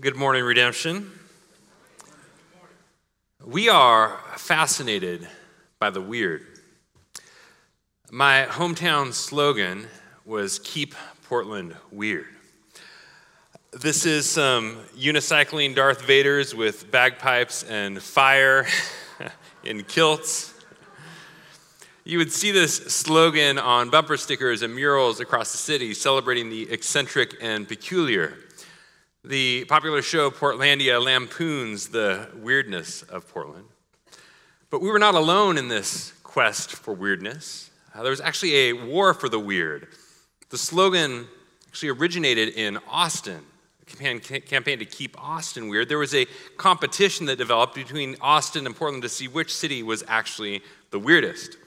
Good morning, Redemption. We are fascinated by the weird. My hometown slogan was Keep Portland Weird. This is some unicycling Darth Vaders with bagpipes and fire in kilts. You would see this slogan on bumper stickers and murals across the city celebrating the eccentric and peculiar. The popular show Portlandia lampoons the weirdness of Portland. But we were not alone in this quest for weirdness. Uh, there was actually a war for the weird. The slogan actually originated in Austin, a campaign, campaign to keep Austin weird. There was a competition that developed between Austin and Portland to see which city was actually the weirdest.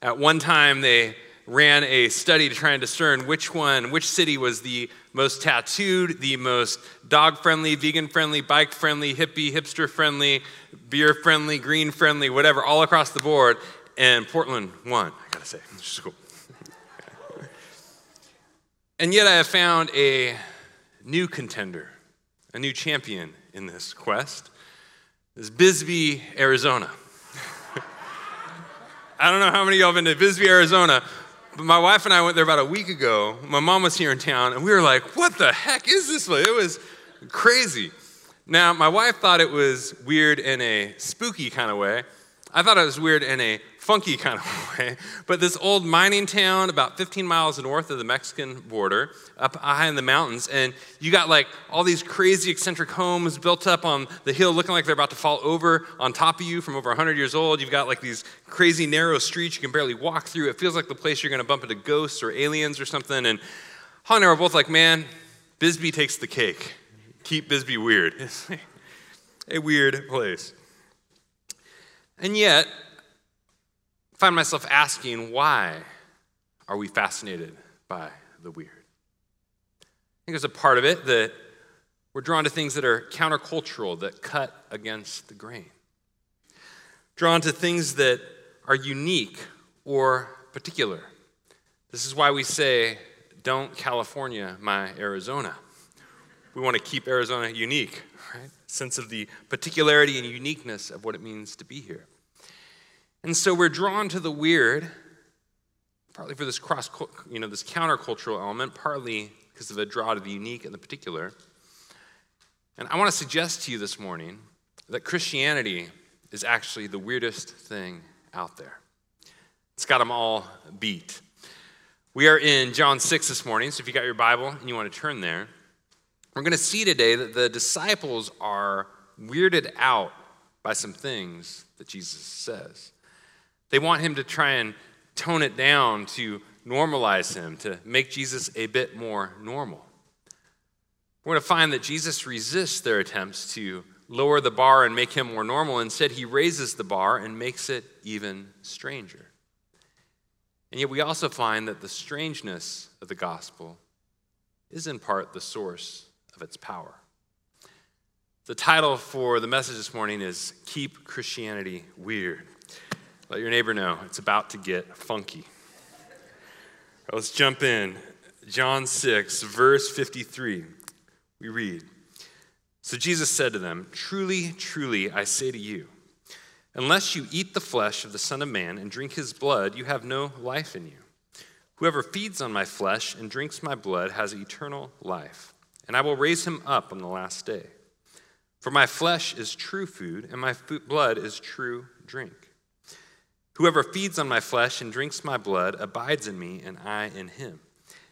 At one time, they ran a study to try and discern which one, which city was the most tattooed, the most dog friendly, vegan friendly, bike friendly, hippie, hipster friendly, beer friendly, green friendly, whatever, all across the board. And Portland won, I gotta say, which is cool. and yet I have found a new contender, a new champion in this quest. Is Bisbee, Arizona. I don't know how many of y'all have been to Bisbee, Arizona, but my wife and I went there about a week ago. My mom was here in town, and we were like, what the heck is this place? It was crazy. Now, my wife thought it was weird in a spooky kind of way. I thought it was weird in a funky kind of way. But this old mining town, about 15 miles north of the Mexican border, up high in the mountains, and you got like all these crazy eccentric homes built up on the hill looking like they're about to fall over on top of you from over 100 years old. You've got like these crazy narrow streets you can barely walk through. It feels like the place you're going to bump into ghosts or aliens or something. And Holly and I were both like, man, Bisbee takes the cake. Keep Bisbee weird. It's a weird place. And yet, find myself asking, why are we fascinated by the weird? I think there's a part of it that we're drawn to things that are countercultural, that cut against the grain. Drawn to things that are unique or particular. This is why we say, don't California my Arizona. We want to keep Arizona unique, right? Sense of the particularity and uniqueness of what it means to be here. And so we're drawn to the weird, partly for this cross, you know, this countercultural element, partly because of a draw to the unique and the particular. And I want to suggest to you this morning that Christianity is actually the weirdest thing out there. It's got them all beat. We are in John 6 this morning, so if you got your Bible and you want to turn there, we're going to see today that the disciples are weirded out by some things that Jesus says. They want him to try and tone it down, to normalize him, to make Jesus a bit more normal. We're going to find that Jesus resists their attempts to lower the bar and make him more normal. Instead, he raises the bar and makes it even stranger. And yet, we also find that the strangeness of the gospel is in part the source of its power. The title for the message this morning is Keep Christianity Weird. Let your neighbor know it's about to get funky. Right, let's jump in. John 6, verse 53. We read So Jesus said to them, Truly, truly, I say to you, unless you eat the flesh of the Son of Man and drink his blood, you have no life in you. Whoever feeds on my flesh and drinks my blood has eternal life and I will raise him up on the last day. For my flesh is true food, and my blood is true drink. Whoever feeds on my flesh and drinks my blood abides in me, and I in him.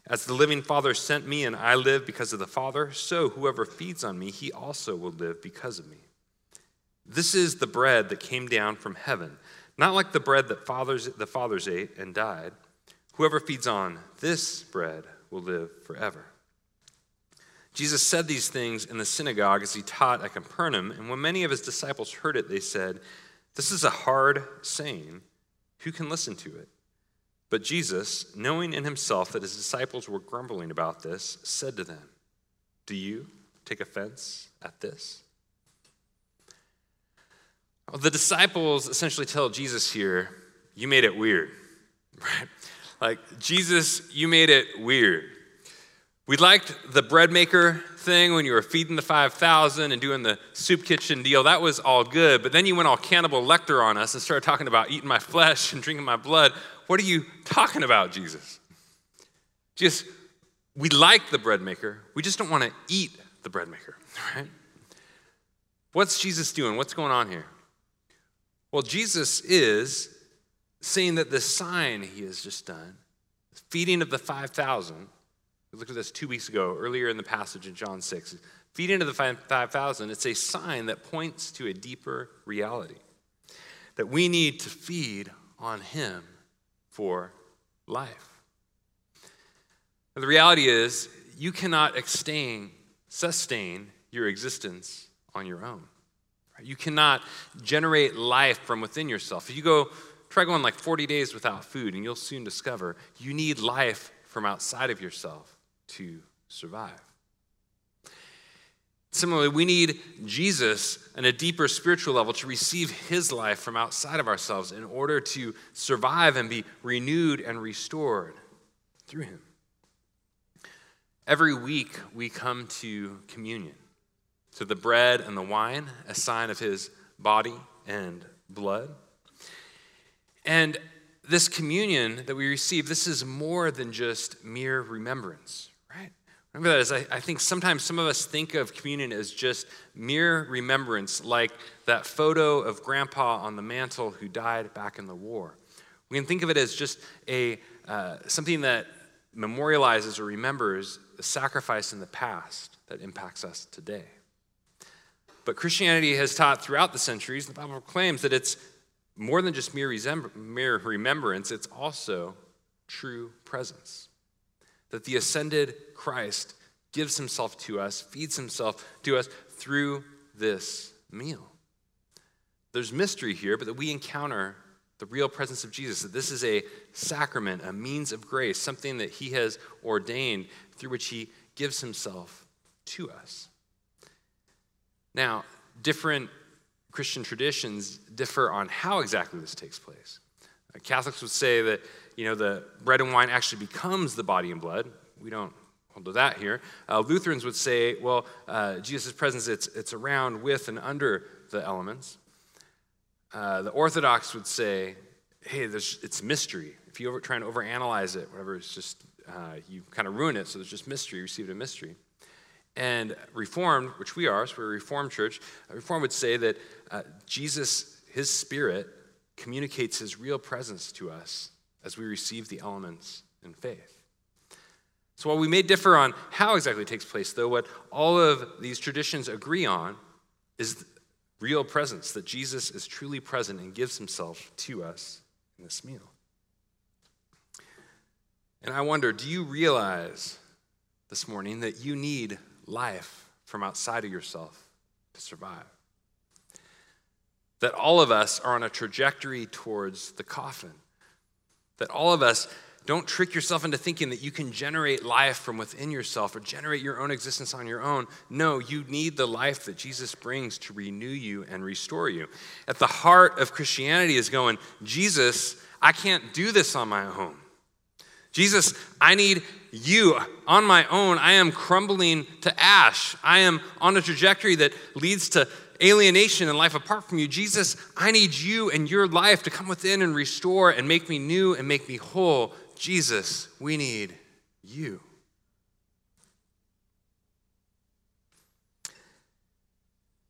As the living Father sent me, and I live because of the Father, so whoever feeds on me, he also will live because of me. This is the bread that came down from heaven, not like the bread that fathers, the fathers ate and died. Whoever feeds on this bread will live forever. Jesus said these things in the synagogue as he taught at Capernaum, and when many of his disciples heard it, they said, This is a hard saying. Who can listen to it? But Jesus, knowing in himself that his disciples were grumbling about this, said to them, Do you take offense at this? Well, the disciples essentially tell Jesus here, You made it weird, right? Like, Jesus, you made it weird. We liked the bread maker thing when you were feeding the 5,000 and doing the soup kitchen deal. That was all good. But then you went all cannibal Lecter on us and started talking about eating my flesh and drinking my blood. What are you talking about, Jesus? Just, we like the bread maker. We just don't want to eat the bread maker, right? What's Jesus doing? What's going on here? Well, Jesus is saying that the sign he has just done, the feeding of the 5,000, we looked at this two weeks ago, earlier in the passage in John 6. Feeding of the 5,000, it's a sign that points to a deeper reality that we need to feed on him for life. And the reality is, you cannot sustain, sustain your existence on your own. You cannot generate life from within yourself. If you go, try going like 40 days without food, and you'll soon discover you need life from outside of yourself to survive. Similarly, we need Jesus on a deeper spiritual level to receive his life from outside of ourselves in order to survive and be renewed and restored through him. Every week, we come to communion to the bread and the wine, a sign of his body and blood. And this communion that we receive, this is more than just mere remembrance? Remember that as I, I think sometimes some of us think of communion as just mere remembrance, like that photo of grandpa on the mantle who died back in the war. We can think of it as just a uh, something that memorializes or remembers the sacrifice in the past that impacts us today. But Christianity has taught throughout the centuries, the Bible claims that it's more than just mere, mere remembrance, it's also true presence. That the ascended Christ gives himself to us, feeds himself to us through this meal. There's mystery here, but that we encounter the real presence of Jesus, that this is a sacrament, a means of grace, something that he has ordained through which he gives himself to us. Now, different Christian traditions differ on how exactly this takes place. Catholics would say that, you know, the bread and wine actually becomes the body and blood. We don't to that here. Uh, Lutherans would say, well, uh, Jesus' presence, it's, it's around, with, and under the elements. Uh, the Orthodox would say, hey, it's mystery. If you over, try and overanalyze it, whatever, it's just, uh, you kind of ruin it, so there's just mystery, you receive it a mystery. And Reformed, which we are, so we're a Reformed church, Reformed would say that uh, Jesus, his spirit, communicates his real presence to us as we receive the elements in faith. So while we may differ on how exactly it takes place, though, what all of these traditions agree on is real presence, that Jesus is truly present and gives himself to us in this meal. And I wonder do you realize this morning that you need life from outside of yourself to survive. That all of us are on a trajectory towards the coffin. That all of us don't trick yourself into thinking that you can generate life from within yourself or generate your own existence on your own. No, you need the life that Jesus brings to renew you and restore you. At the heart of Christianity is going, Jesus, I can't do this on my own. Jesus, I need you. On my own, I am crumbling to ash. I am on a trajectory that leads to alienation and life apart from you. Jesus, I need you and your life to come within and restore and make me new and make me whole. Jesus, we need you.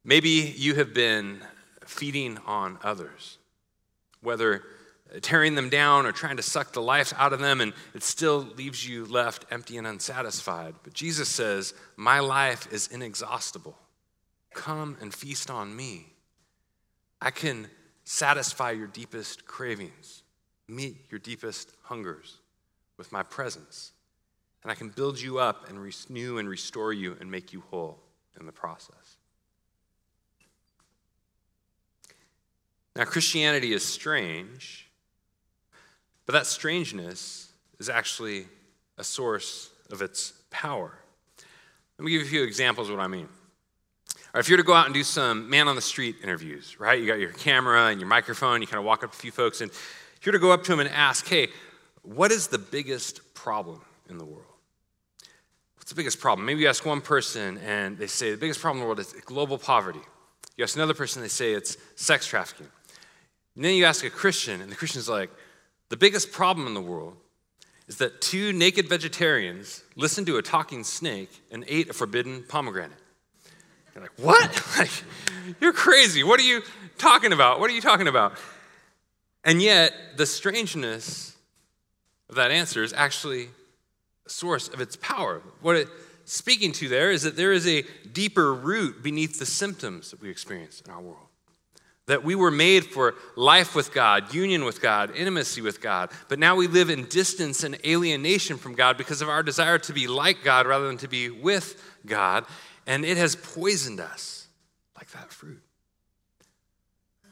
Maybe you have been feeding on others, whether tearing them down or trying to suck the life out of them, and it still leaves you left empty and unsatisfied. But Jesus says, My life is inexhaustible. Come and feast on me. I can satisfy your deepest cravings, meet your deepest hungers with my presence. And I can build you up and renew and restore you and make you whole in the process. Now, Christianity is strange but that strangeness is actually a source of its power. Let me give you a few examples of what I mean. If you're to go out and do some man on the street interviews, right? You got your camera and your microphone, you kind of walk up to a few folks, and if you're to go up to them and ask, hey, what is the biggest problem in the world? What's the biggest problem? Maybe you ask one person and they say the biggest problem in the world is global poverty. You ask another person, they say it's sex trafficking. And then you ask a Christian, and the Christian's like, the biggest problem in the world is that two naked vegetarians listened to a talking snake and ate a forbidden pomegranate. You're like, what? like, you're crazy. What are you talking about? What are you talking about? And yet, the strangeness of that answer is actually a source of its power. What it's speaking to there is that there is a deeper root beneath the symptoms that we experience in our world. That we were made for life with God, union with God, intimacy with God, but now we live in distance and alienation from God because of our desire to be like God rather than to be with God, and it has poisoned us like that fruit.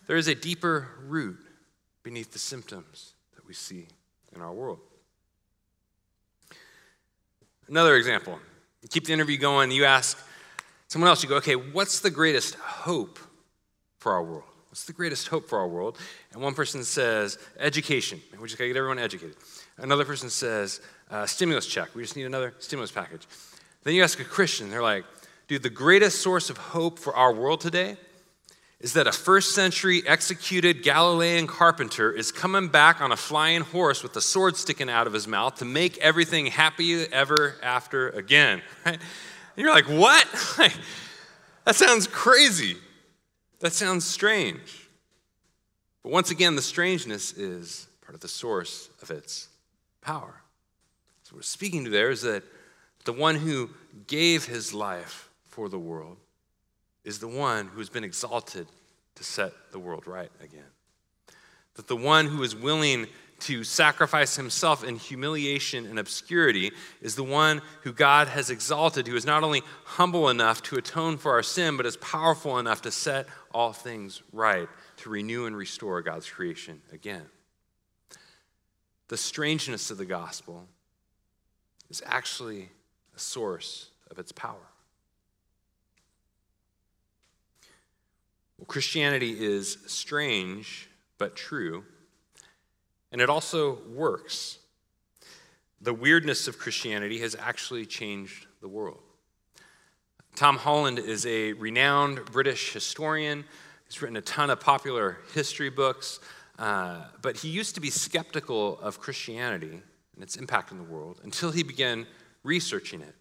There is a deeper root beneath the symptoms that we see in our world. Another example you keep the interview going, you ask someone else, you go, okay, what's the greatest hope for our world? What's the greatest hope for our world? And one person says, education. We just got to get everyone educated. Another person says, uh, stimulus check. We just need another stimulus package. Then you ask a Christian, they're like, dude, the greatest source of hope for our world today is that a first century executed Galilean carpenter is coming back on a flying horse with a sword sticking out of his mouth to make everything happy ever after again. Right? And you're like, what? that sounds crazy. That sounds strange. But once again, the strangeness is part of the source of its power. So, what we're speaking to there is that the one who gave his life for the world is the one who has been exalted to set the world right again. That the one who is willing to sacrifice himself in humiliation and obscurity is the one who God has exalted, who is not only humble enough to atone for our sin, but is powerful enough to set all things right, to renew and restore God's creation again. The strangeness of the gospel is actually a source of its power. Christianity is strange but true, and it also works. The weirdness of Christianity has actually changed the world. Tom Holland is a renowned British historian. He's written a ton of popular history books, uh, but he used to be skeptical of Christianity and its impact in the world until he began researching it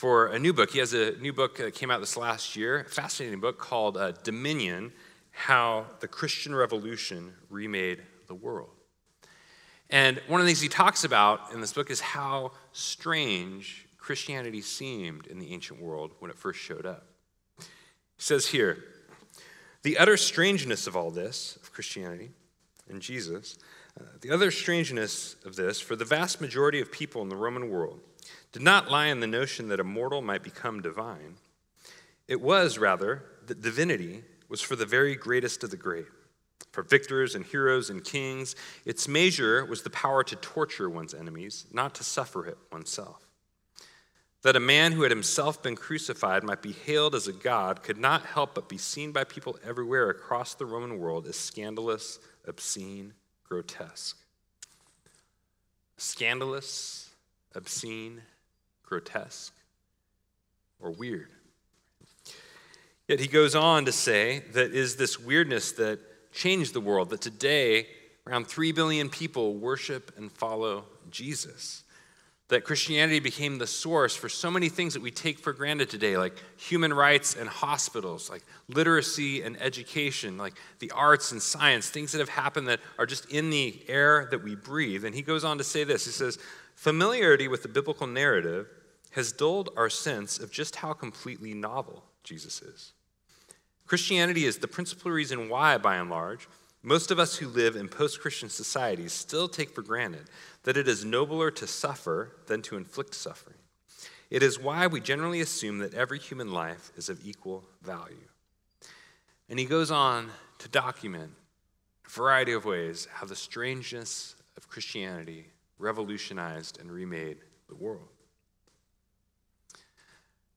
for a new book. He has a new book that came out this last year, a fascinating book called uh, Dominion How the Christian Revolution Remade the World. And one of the things he talks about in this book is how strange Christianity seemed in the ancient world when it first showed up. He says here the utter strangeness of all this, of Christianity and Jesus, uh, the other strangeness of this for the vast majority of people in the Roman world did not lie in the notion that a mortal might become divine. It was, rather, that divinity was for the very greatest of the great. For victors and heroes and kings, its measure was the power to torture one's enemies, not to suffer it oneself. That a man who had himself been crucified might be hailed as a god could not help but be seen by people everywhere across the Roman world as scandalous, obscene, grotesque. Scandalous, obscene, grotesque, or weird. Yet he goes on to say that is this weirdness that changed the world, that today around 3 billion people worship and follow Jesus. That Christianity became the source for so many things that we take for granted today, like human rights and hospitals, like literacy and education, like the arts and science, things that have happened that are just in the air that we breathe. And he goes on to say this He says, Familiarity with the biblical narrative has dulled our sense of just how completely novel Jesus is. Christianity is the principal reason why, by and large, most of us who live in post Christian societies still take for granted that it is nobler to suffer than to inflict suffering. It is why we generally assume that every human life is of equal value. And he goes on to document a variety of ways how the strangeness of Christianity revolutionized and remade the world.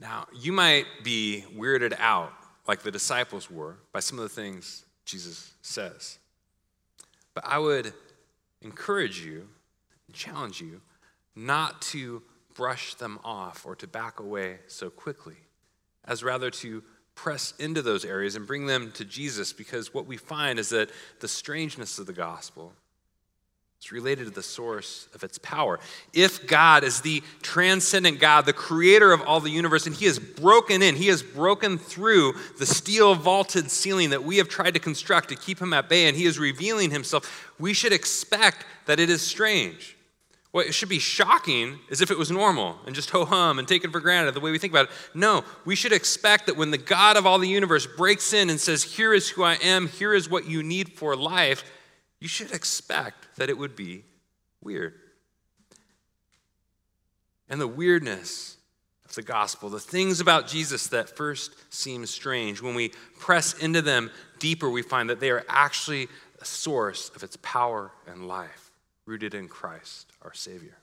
Now, you might be weirded out, like the disciples were, by some of the things Jesus says. But I would encourage you, challenge you, not to brush them off or to back away so quickly, as rather to press into those areas and bring them to Jesus because what we find is that the strangeness of the gospel is related to the source of its power. If God is the transcendent God, the creator of all the universe, and He has broken in, He has broken through the steel vaulted ceiling that we have tried to construct to keep Him at bay, and He is revealing Himself, we should expect that it is strange. What it should be shocking is if it was normal and just ho hum and taken for granted the way we think about it. No, we should expect that when the God of all the universe breaks in and says, Here is who I am, here is what you need for life, you should expect that it would be weird. And the weirdness of the gospel, the things about Jesus that first seem strange, when we press into them deeper, we find that they are actually a source of its power and life, rooted in Christ our Savior.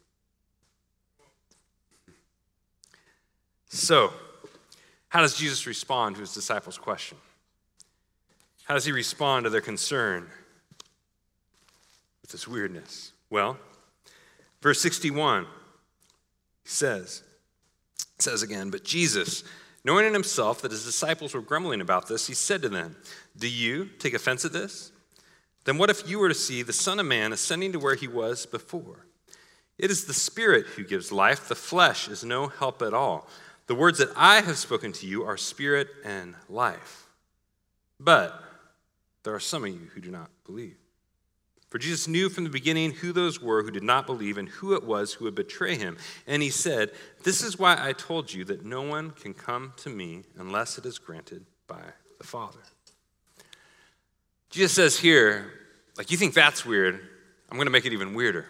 So, how does Jesus respond to his disciples' question? How does he respond to their concern with this weirdness? Well, verse 61 says, says again, but Jesus, knowing in himself that his disciples were grumbling about this, he said to them, Do you take offense at this? Then what if you were to see the Son of Man ascending to where he was before? It is the Spirit who gives life, the flesh is no help at all. The words that I have spoken to you are spirit and life. But there are some of you who do not believe. For Jesus knew from the beginning who those were who did not believe and who it was who would betray him. And he said, This is why I told you that no one can come to me unless it is granted by the Father. Jesus says here, like, you think that's weird? I'm going to make it even weirder.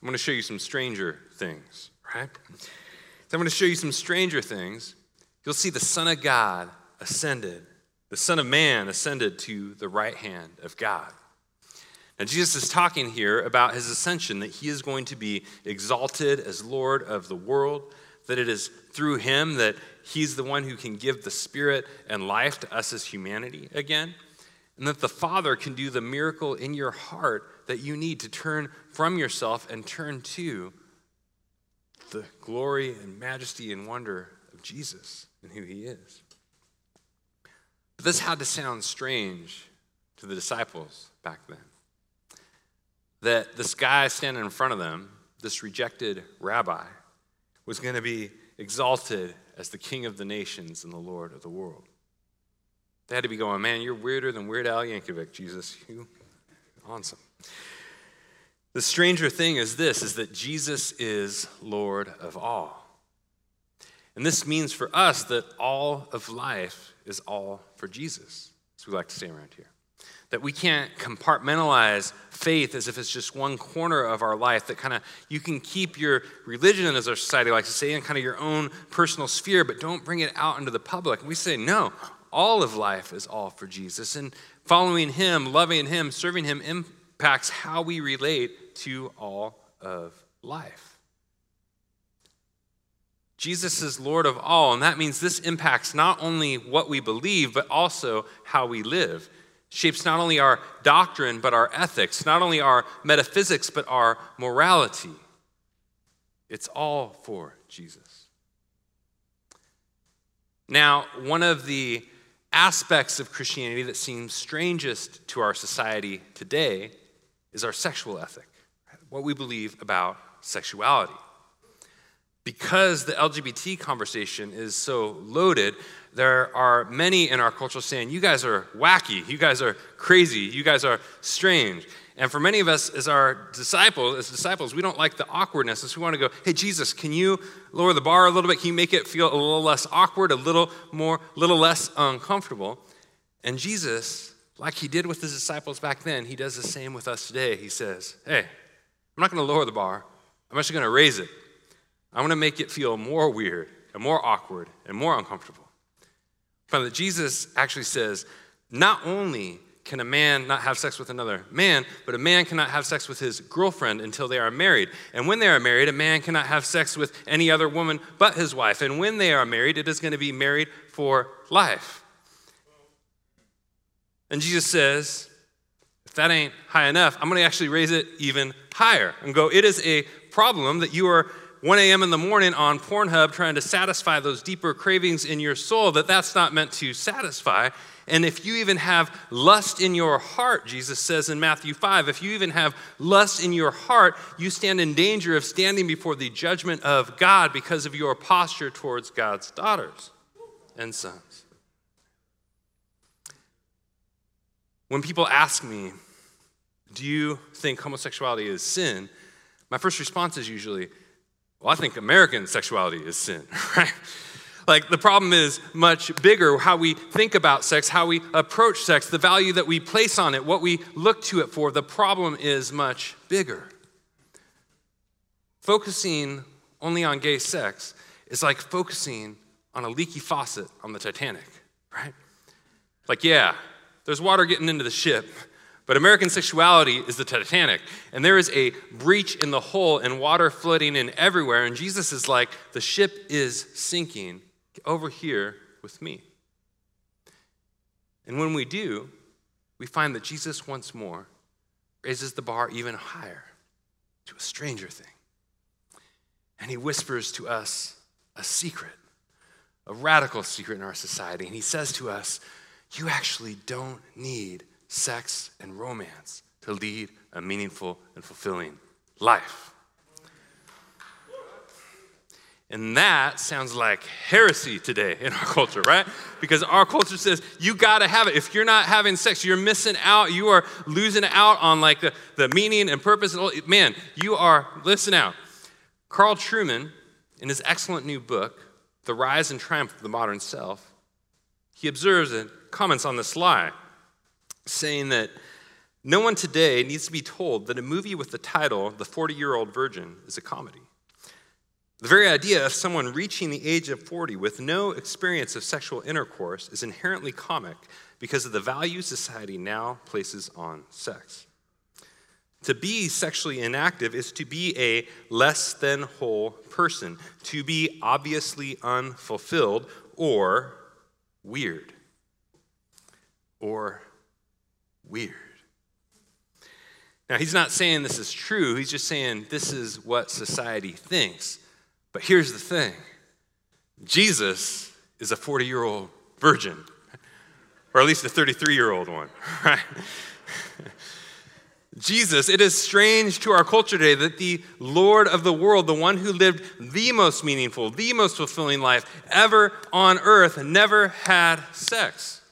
I'm going to show you some stranger things, right? So I'm going to show you some stranger things. You'll see the Son of God ascended, the Son of Man ascended to the right hand of God. Now, Jesus is talking here about his ascension, that he is going to be exalted as Lord of the world, that it is through him that he's the one who can give the spirit and life to us as humanity again, and that the Father can do the miracle in your heart that you need to turn from yourself and turn to the glory and majesty and wonder of Jesus and who he is. But this had to sound strange to the disciples back then. That this guy standing in front of them, this rejected rabbi, was going to be exalted as the king of the nations and the Lord of the world. They had to be going, man, you're weirder than Weird Al Yankovic, Jesus. You awesome. The stranger thing is this is that Jesus is Lord of all. And this means for us that all of life is all for Jesus, as we like to say around here. That we can't compartmentalize faith as if it's just one corner of our life, that kind of you can keep your religion, as our society likes to say, in kind of your own personal sphere, but don't bring it out into the public. And we say, no, all of life is all for Jesus. And following Him, loving Him, serving Him impacts how we relate to all of life. Jesus is Lord of all, and that means this impacts not only what we believe, but also how we live. Shapes not only our doctrine, but our ethics, not only our metaphysics, but our morality. It's all for Jesus. Now, one of the aspects of Christianity that seems strangest to our society today is our sexual ethic, what we believe about sexuality. Because the LGBT conversation is so loaded, there are many in our culture saying, You guys are wacky, you guys are crazy, you guys are strange. And for many of us as our disciples, as disciples, we don't like the awkwardness. So we want to go, hey, Jesus, can you lower the bar a little bit? Can you make it feel a little less awkward, a little more, a little less uncomfortable? And Jesus, like he did with his disciples back then, he does the same with us today. He says, hey, I'm not going to lower the bar. I'm actually going to raise it. I'm to make it feel more weird and more awkward and more uncomfortable. Find that Jesus actually says, not only can a man not have sex with another man, but a man cannot have sex with his girlfriend until they are married. And when they are married, a man cannot have sex with any other woman but his wife. And when they are married, it is going to be married for life. And Jesus says, if that ain't high enough, I'm going to actually raise it even higher and go, it is a problem that you are 1 a.m. in the morning on Pornhub trying to satisfy those deeper cravings in your soul that that's not meant to satisfy. And if you even have lust in your heart, Jesus says in Matthew 5, if you even have lust in your heart, you stand in danger of standing before the judgment of God because of your posture towards God's daughters and sons. When people ask me, Do you think homosexuality is sin? My first response is usually, Well, I think American sexuality is sin, right? Like the problem is much bigger how we think about sex, how we approach sex, the value that we place on it, what we look to it for. The problem is much bigger. Focusing only on gay sex is like focusing on a leaky faucet on the Titanic, right? Like, yeah, there's water getting into the ship, but American sexuality is the Titanic, and there is a breach in the hull and water flooding in everywhere. And Jesus is like, the ship is sinking over here with me. And when we do, we find that Jesus once more raises the bar even higher to a stranger thing. And he whispers to us a secret, a radical secret in our society. And he says to us, You actually don't need sex and romance to lead a meaningful and fulfilling life. And that sounds like heresy today in our culture, right? Because our culture says you gotta have it. If you're not having sex, you're missing out. You are losing out on like the, the meaning and purpose. Man, you are, listen out. Carl Trueman, in his excellent new book, The Rise and Triumph of the Modern Self, he observes and comments on this lie, saying that no one today needs to be told that a movie with the title The 40 Year Old Virgin is a comedy. The very idea of someone reaching the age of 40 with no experience of sexual intercourse is inherently comic because of the value society now places on sex. To be sexually inactive is to be a less than whole person, to be obviously unfulfilled or weird. Or weird. Now, he's not saying this is true, he's just saying this is what society thinks. But here's the thing Jesus is a 40 year old virgin, or at least a 33 year old one, right? Jesus, it is strange to our culture today that the Lord of the world, the one who lived the most meaningful, the most fulfilling life ever on earth, never had sex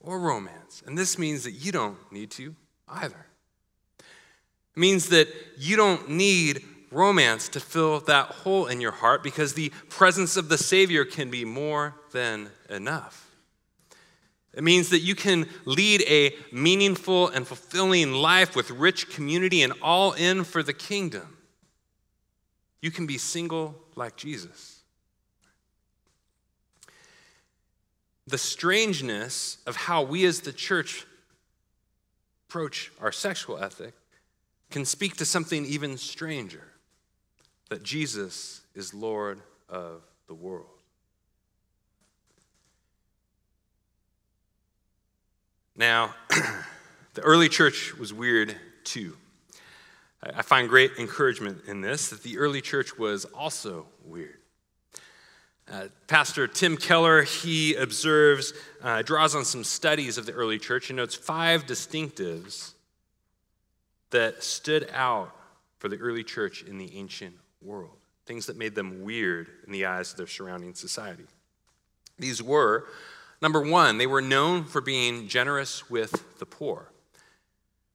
or romance. And this means that you don't need to either. It means that you don't need romance to fill that hole in your heart because the presence of the Savior can be more than enough. It means that you can lead a meaningful and fulfilling life with rich community and all in for the kingdom. You can be single like Jesus. The strangeness of how we as the church approach our sexual ethic can speak to something even stranger that Jesus is Lord of the world. Now, the early church was weird too. I find great encouragement in this that the early church was also weird. Uh, Pastor Tim Keller, he observes, uh, draws on some studies of the early church and notes five distinctives that stood out for the early church in the ancient world, things that made them weird in the eyes of their surrounding society. These were number one, they were known for being generous with the poor.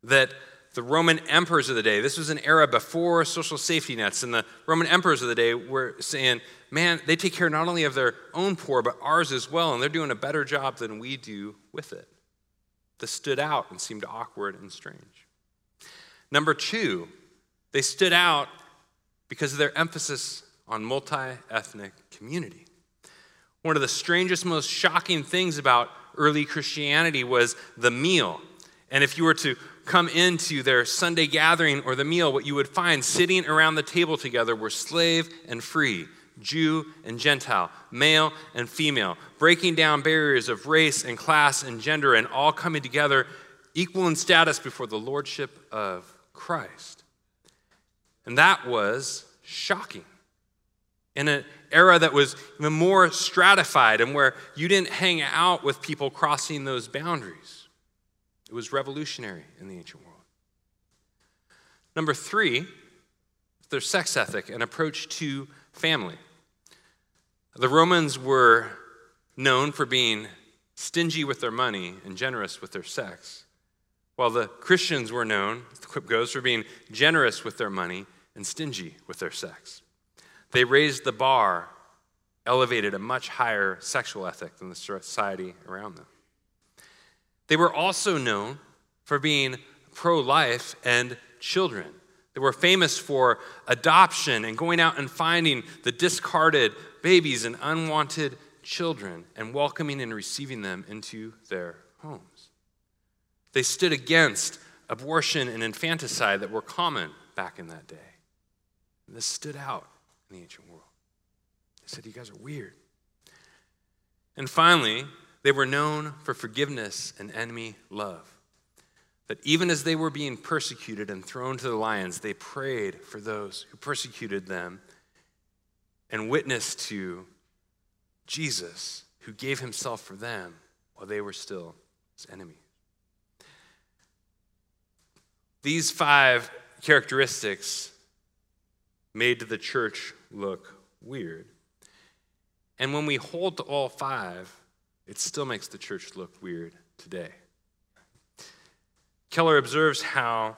That the Roman emperors of the day, this was an era before social safety nets, and the Roman emperors of the day were saying, man, they take care not only of their own poor, but ours as well, and they're doing a better job than we do with it. This stood out and seemed awkward and strange. Number two, they stood out because of their emphasis on multi ethnic community. One of the strangest, most shocking things about early Christianity was the meal. And if you were to come into their Sunday gathering or the meal, what you would find sitting around the table together were slave and free, Jew and Gentile, male and female, breaking down barriers of race and class and gender and all coming together equal in status before the lordship of Christ. And that was shocking in an era that was even more stratified and where you didn't hang out with people crossing those boundaries. It was revolutionary in the ancient world. Number three, their sex ethic and approach to family. The Romans were known for being stingy with their money and generous with their sex, while the Christians were known, the quip goes, for being generous with their money and stingy with their sex. They raised the bar, elevated a much higher sexual ethic than the society around them. They were also known for being pro life and children. They were famous for adoption and going out and finding the discarded babies and unwanted children and welcoming and receiving them into their homes. They stood against abortion and infanticide that were common back in that day. And this stood out in the ancient world. They said, You guys are weird. And finally, they were known for forgiveness and enemy love. That even as they were being persecuted and thrown to the lions, they prayed for those who persecuted them and witnessed to Jesus, who gave himself for them while they were still his enemies. These five characteristics made the church look weird. And when we hold to all five, it still makes the church look weird today. Keller observes how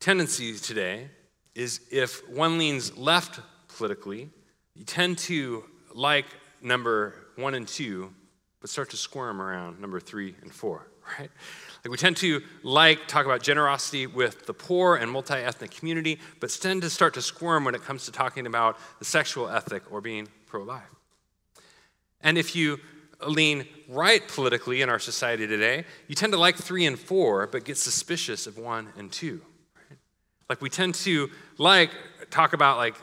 tendency today is if one leans left politically, you tend to like number one and two, but start to squirm around number three and four, right? Like we tend to like talk about generosity with the poor and multi-ethnic community, but tend to start to squirm when it comes to talking about the sexual ethic or being pro-life. And if you lean right politically in our society today, you tend to like three and four, but get suspicious of one and two. Right? Like we tend to like talk about like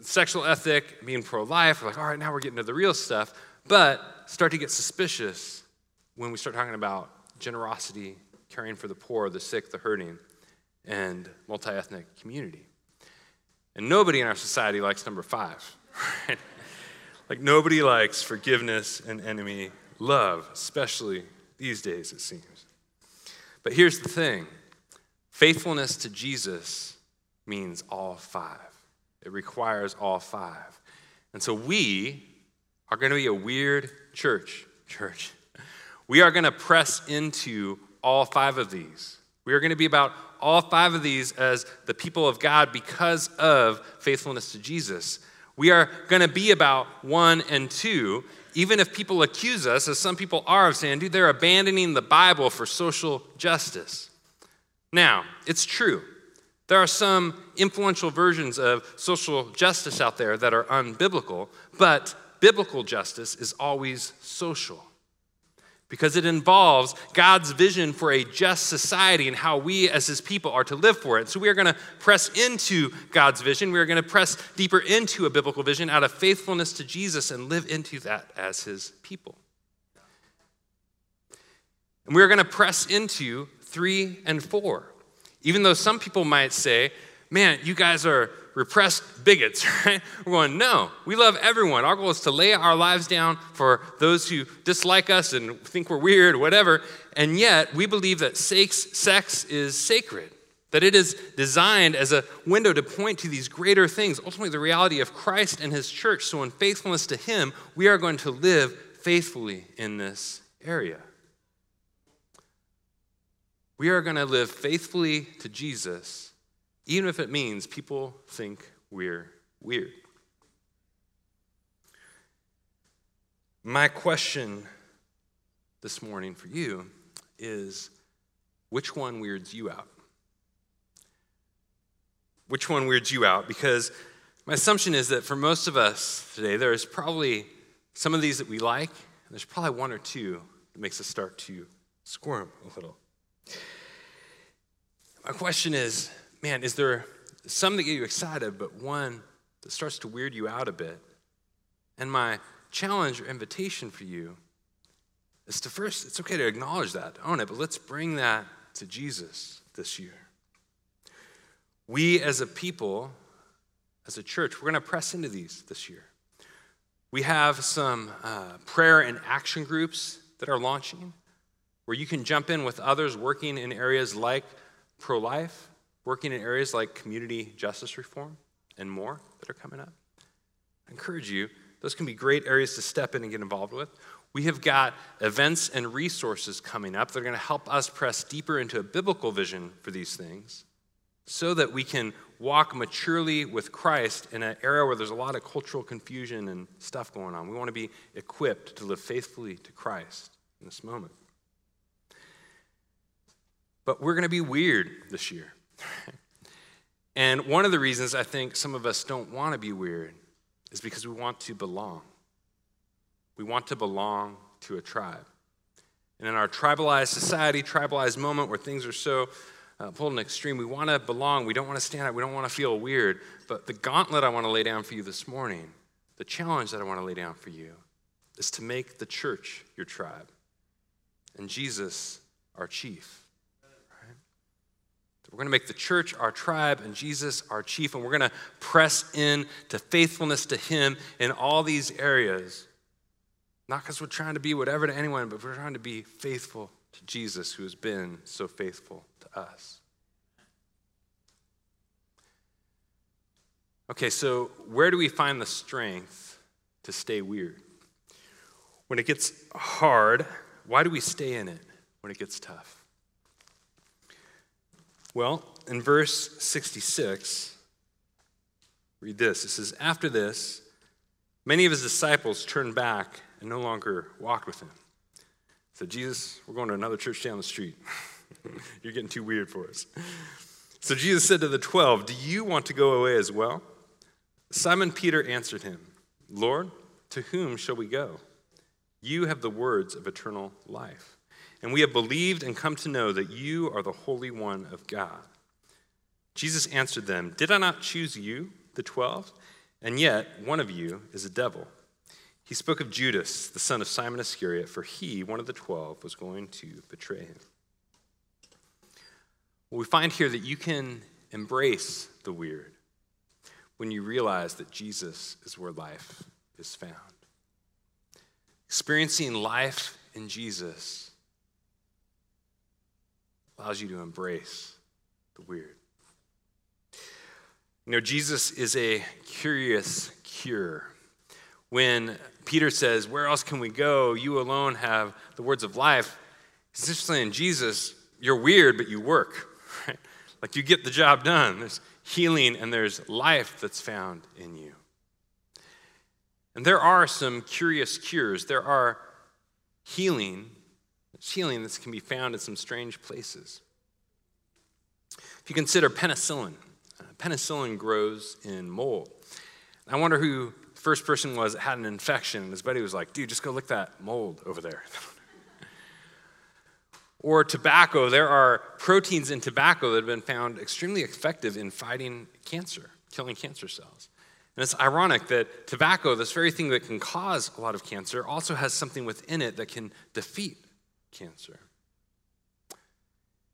sexual ethic, being pro-life. We're like, all right, now we're getting to the real stuff, but start to get suspicious when we start talking about generosity, caring for the poor, the sick, the hurting, and multi ethnic community. And nobody in our society likes number five, right? Like, nobody likes forgiveness and enemy love, especially these days, it seems. But here's the thing faithfulness to Jesus means all five, it requires all five. And so we are going to be a weird church, church. We are going to press into all five of these. We are going to be about all five of these as the people of God because of faithfulness to Jesus. We are going to be about one and two, even if people accuse us, as some people are, of saying, dude, they're abandoning the Bible for social justice. Now, it's true. There are some influential versions of social justice out there that are unbiblical, but biblical justice is always social because it involves God's vision for a just society and how we as his people are to live for it. So we are going to press into God's vision. We are going to press deeper into a biblical vision out of faithfulness to Jesus and live into that as his people. And we are going to press into three and four. Even though some people might say, man, you guys are repressed bigots, right? We're going, no, we love everyone. Our goal is to lay our lives down for those who dislike us and think we're weird, whatever. And yet, we believe that sex is sacred, that it is designed as a window to point to these greater things, ultimately, the reality of Christ and his church. So, in faithfulness to him, we are going to live faithfully in this area. We are going to live faithfully to Jesus even if it means people think we're weird. My question this morning for you is which one weirds you out? Which one weirds you out? Because my assumption is that for most of us today, there's probably some of these that we like, and there's probably one or two that makes us start to squirm a little. My question is man, is there some that get you excited, but one that starts to weird you out a bit? And my challenge or invitation for you is to first, it's okay to acknowledge that, own it, but let's bring that to Jesus this year. We as a people, as a church, we're going to press into these this year. We have some uh, prayer and action groups that are launching where you can jump in with others working in areas like pro life, working in areas like community justice reform, and more that are coming up. I encourage you, those can be great areas to step in and get involved with. We have got events and resources coming up that are going to help us press deeper into a biblical vision for these things so that we can walk maturely with Christ in an era where there's a lot of cultural confusion and stuff going on. We want to be equipped to live faithfully to Christ in this moment. But we're going to be weird this year. and one of the reasons I think some of us don't want to be weird is because we want to belong. We want to belong to a tribe. And in our tribalized society, tribalized moment where things are so uh, pulled an extreme, we want to belong. We don't want to stand out. We don't want to feel weird. But the gauntlet I want to lay down for you this morning, the challenge that I want to lay down for you, is to make the church your tribe and Jesus our chief. We're going to make the church our tribe and Jesus our chief, and we're going to press in to faithfulness to Him in all these areas. Not because we're trying to be whatever to anyone, but we're trying to be faithful to Jesus, who has been so faithful to us. Okay, so where do we find the strength to stay weird? When it gets hard, why do we stay in it when it gets tough? Well, in verse 66, read this. It says, After this, many of his disciples turned back and no longer walked with him. So, Jesus, we're going to another church down the street. You're getting too weird for us. So Jesus said to the twelve, Do you want to go away as well? Simon Peter answered him, Lord, to whom shall we go? You have the words of eternal life and we have believed and come to know that you are the Holy One of God. Jesus answered them, Did I not choose you, the twelve? And yet one of you is a devil. He spoke of Judas, the son of Simon Iscariot, for he, one of the twelve, was going to betray him. Well, we find here that you can embrace the weird when you realize that Jesus is where life is found. Experiencing life in Jesus allows you to embrace the weird. You know, Jesus is a curious cure. When Peter says, Where else can we go? You alone have the words of life. He's just saying, Jesus, you're weird, but you work. Right? Like you get the job done. There's healing and there's life that's found in you. And there are some curious cures. There are healing there's healing that can be found in some strange places. If you consider penicillin, uh, penicillin grows in mold. I wonder who the first person was that had an infection, and his buddy was like, dude, just go lick that mold over there. or tobacco, there are proteins in tobacco that have been found extremely effective in fighting cancer, killing cancer cells. And it's ironic that tobacco, this very thing that can cause a lot of cancer, also has something within it that can defeat cancer.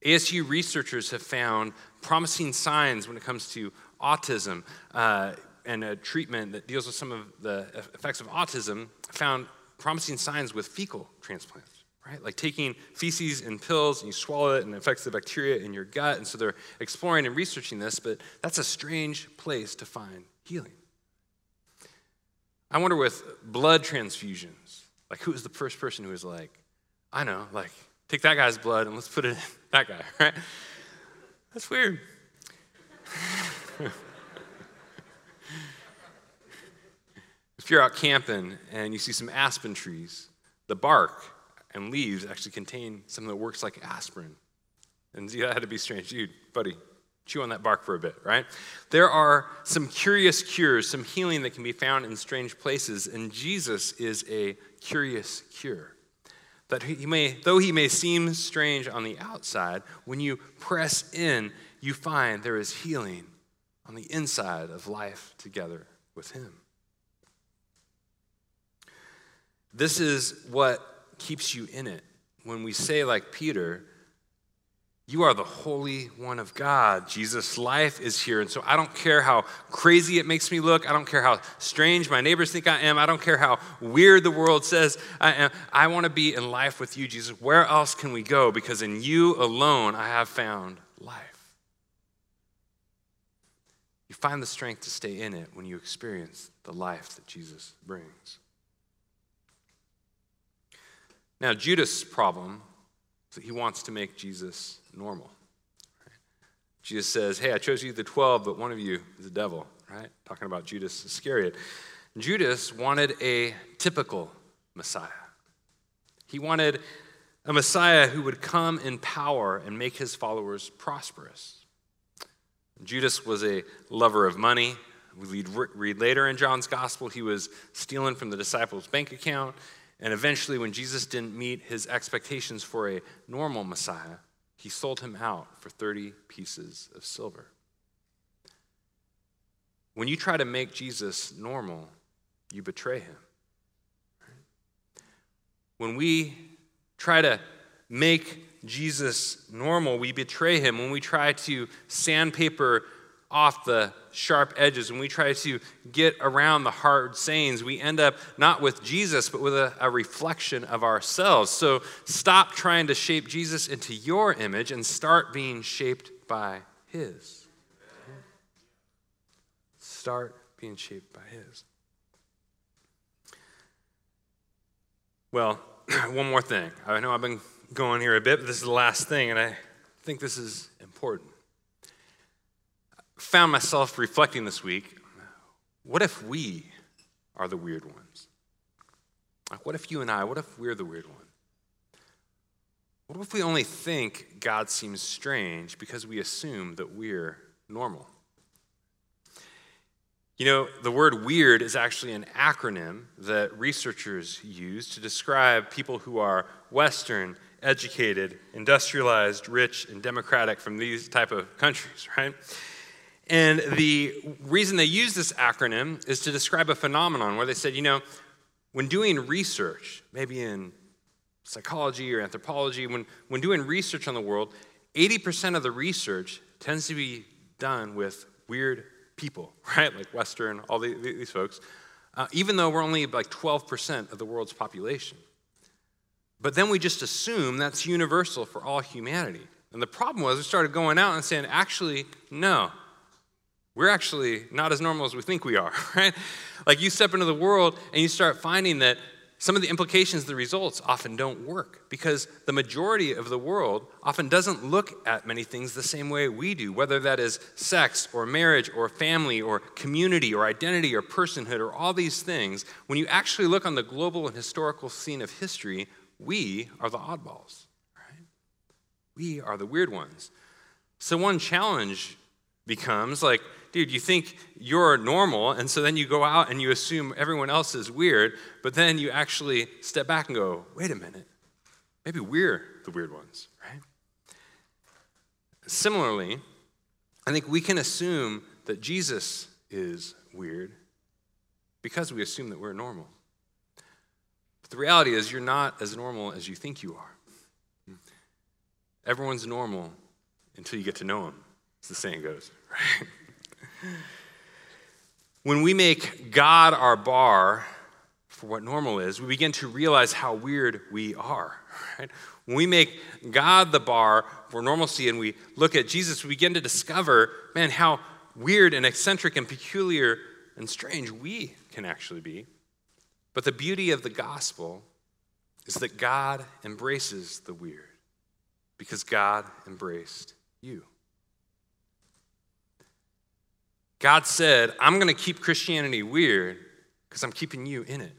ASU researchers have found promising signs when it comes to autism uh, and a treatment that deals with some of the effects of autism, found promising signs with fecal transplants. Right? Like taking feces and pills and you swallow it and it affects the bacteria in your gut. And so they're exploring and researching this, but that's a strange place to find healing. I wonder with blood transfusions, like who is the first person who is like, I know, like, take that guy's blood and let's put it in that guy, right? That's weird. if you're out camping and you see some aspen trees, the bark and leaves actually contain something that works like aspirin. And that had to be strange. Dude, buddy, chew on that bark for a bit, right? There are some curious cures, some healing that can be found in strange places, and Jesus is a curious cure that he may, though he may seem strange on the outside, when you press in, you find there is healing on the inside of life together with him. This is what keeps you in it. When we say, like Peter, You are the Holy One of God. Jesus' life is here. And so I don't care how crazy it makes me look. I don't care how strange my neighbors think I am. I don't care how weird the world says I am. I want to be in life with you, Jesus. Where else can we go? Because in you alone I have found life. You find the strength to stay in it when you experience the life that Jesus brings. Now, Judas' problem that he wants to make Jesus normal. Jesus says, Hey, I chose you the 12, but one of you is a devil, right? Talking about Judas Iscariot. Judas wanted a typical Messiah. He wanted a Messiah who would come in power and make his followers prosperous. Judas was a lover of money. We read later in John's gospel, he was stealing from the disciples' bank account. And eventually, when Jesus didn't meet his expectations for a normal Messiah, he sold him out for 30 pieces of silver. When you try to make Jesus normal, you betray him. When we try to make Jesus normal, we betray him. When we try to sandpaper off the sharp edges, when we try to get around the hard sayings, we end up not with Jesus, but with a, a, reflection of ourselves. So stop trying to shape Jesus into your image and start being shaped by his. Start being shaped by his. Well, one more thing. I know I've been going here a bit, but this is the last thing, and I think this is important found myself reflecting this week what if we are the weird ones? Like, what if you and I, what if we're the weird one? What if we only think God seems strange because we assume that we're normal? You know, the word weird is actually an acronym that researchers use to describe people who are Western, educated, industrialized, rich, and democratic from these type of countries, right? And the reason they use this acronym is to describe a phenomenon where they said, you know, when doing research, maybe in psychology or anthropology, when, when doing research on the world, 80% of the research tends to be done with weird people, right? Like Western, all the, these folks, uh, even though we're only like 12% of the world's population. But then we just assume that's universal for all humanity. And the problem was we started going out and saying, actually, no, we're actually not as normal as we think we are, right? Like you step into the world and you start finding that some of the implications, the results often don't work because the majority of the world often doesn't look at many things the same way we do, whether that is sex or marriage or family or community or identity or personhood or all these things. When you actually look on the global and historical scene of history, we are the oddballs, right? We are the weird ones. So, one challenge becomes like, dude, you think you're normal, and so then you go out and you assume everyone else is weird, but then you actually step back and go, wait a minute, maybe we're the weird ones, right? Similarly, I think we can assume that Jesus is weird because we assume that we're normal. But the reality is, you're not as normal as you think you are. Everyone's normal until you get to know them, as the saying goes, right? When we make God our bar for what normal is, we begin to realize how weird we are. Right? When we make God the bar for normalcy and we look at Jesus, we begin to discover, man, how weird and eccentric and peculiar and strange we can actually be. But the beauty of the gospel is that God embraces the weird because God embraced you. God said, I'm going to keep Christianity weird because I'm keeping you in it.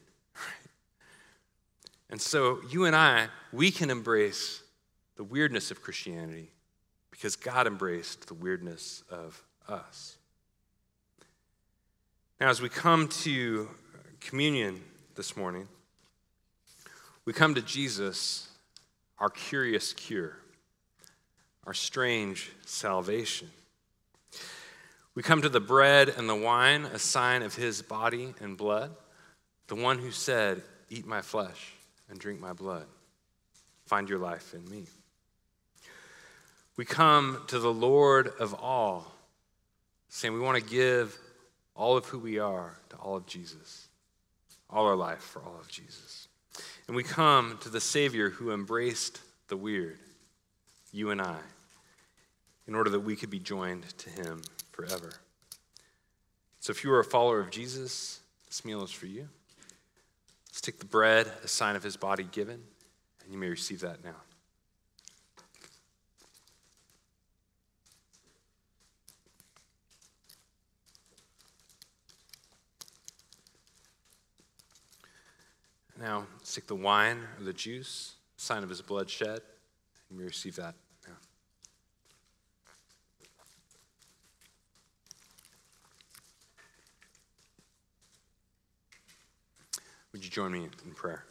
And so you and I, we can embrace the weirdness of Christianity because God embraced the weirdness of us. Now, as we come to communion this morning, we come to Jesus, our curious cure, our strange salvation. We come to the bread and the wine, a sign of his body and blood, the one who said, Eat my flesh and drink my blood. Find your life in me. We come to the Lord of all, saying we want to give all of who we are to all of Jesus, all our life for all of Jesus. And we come to the Savior who embraced the weird, you and I, in order that we could be joined to him forever. So if you are a follower of Jesus, this meal is for you. Let's take the bread, a sign of his body given, and you may receive that now. Now, take the wine or the juice, sign of his blood shed, and you receive that now. Would you join me in prayer?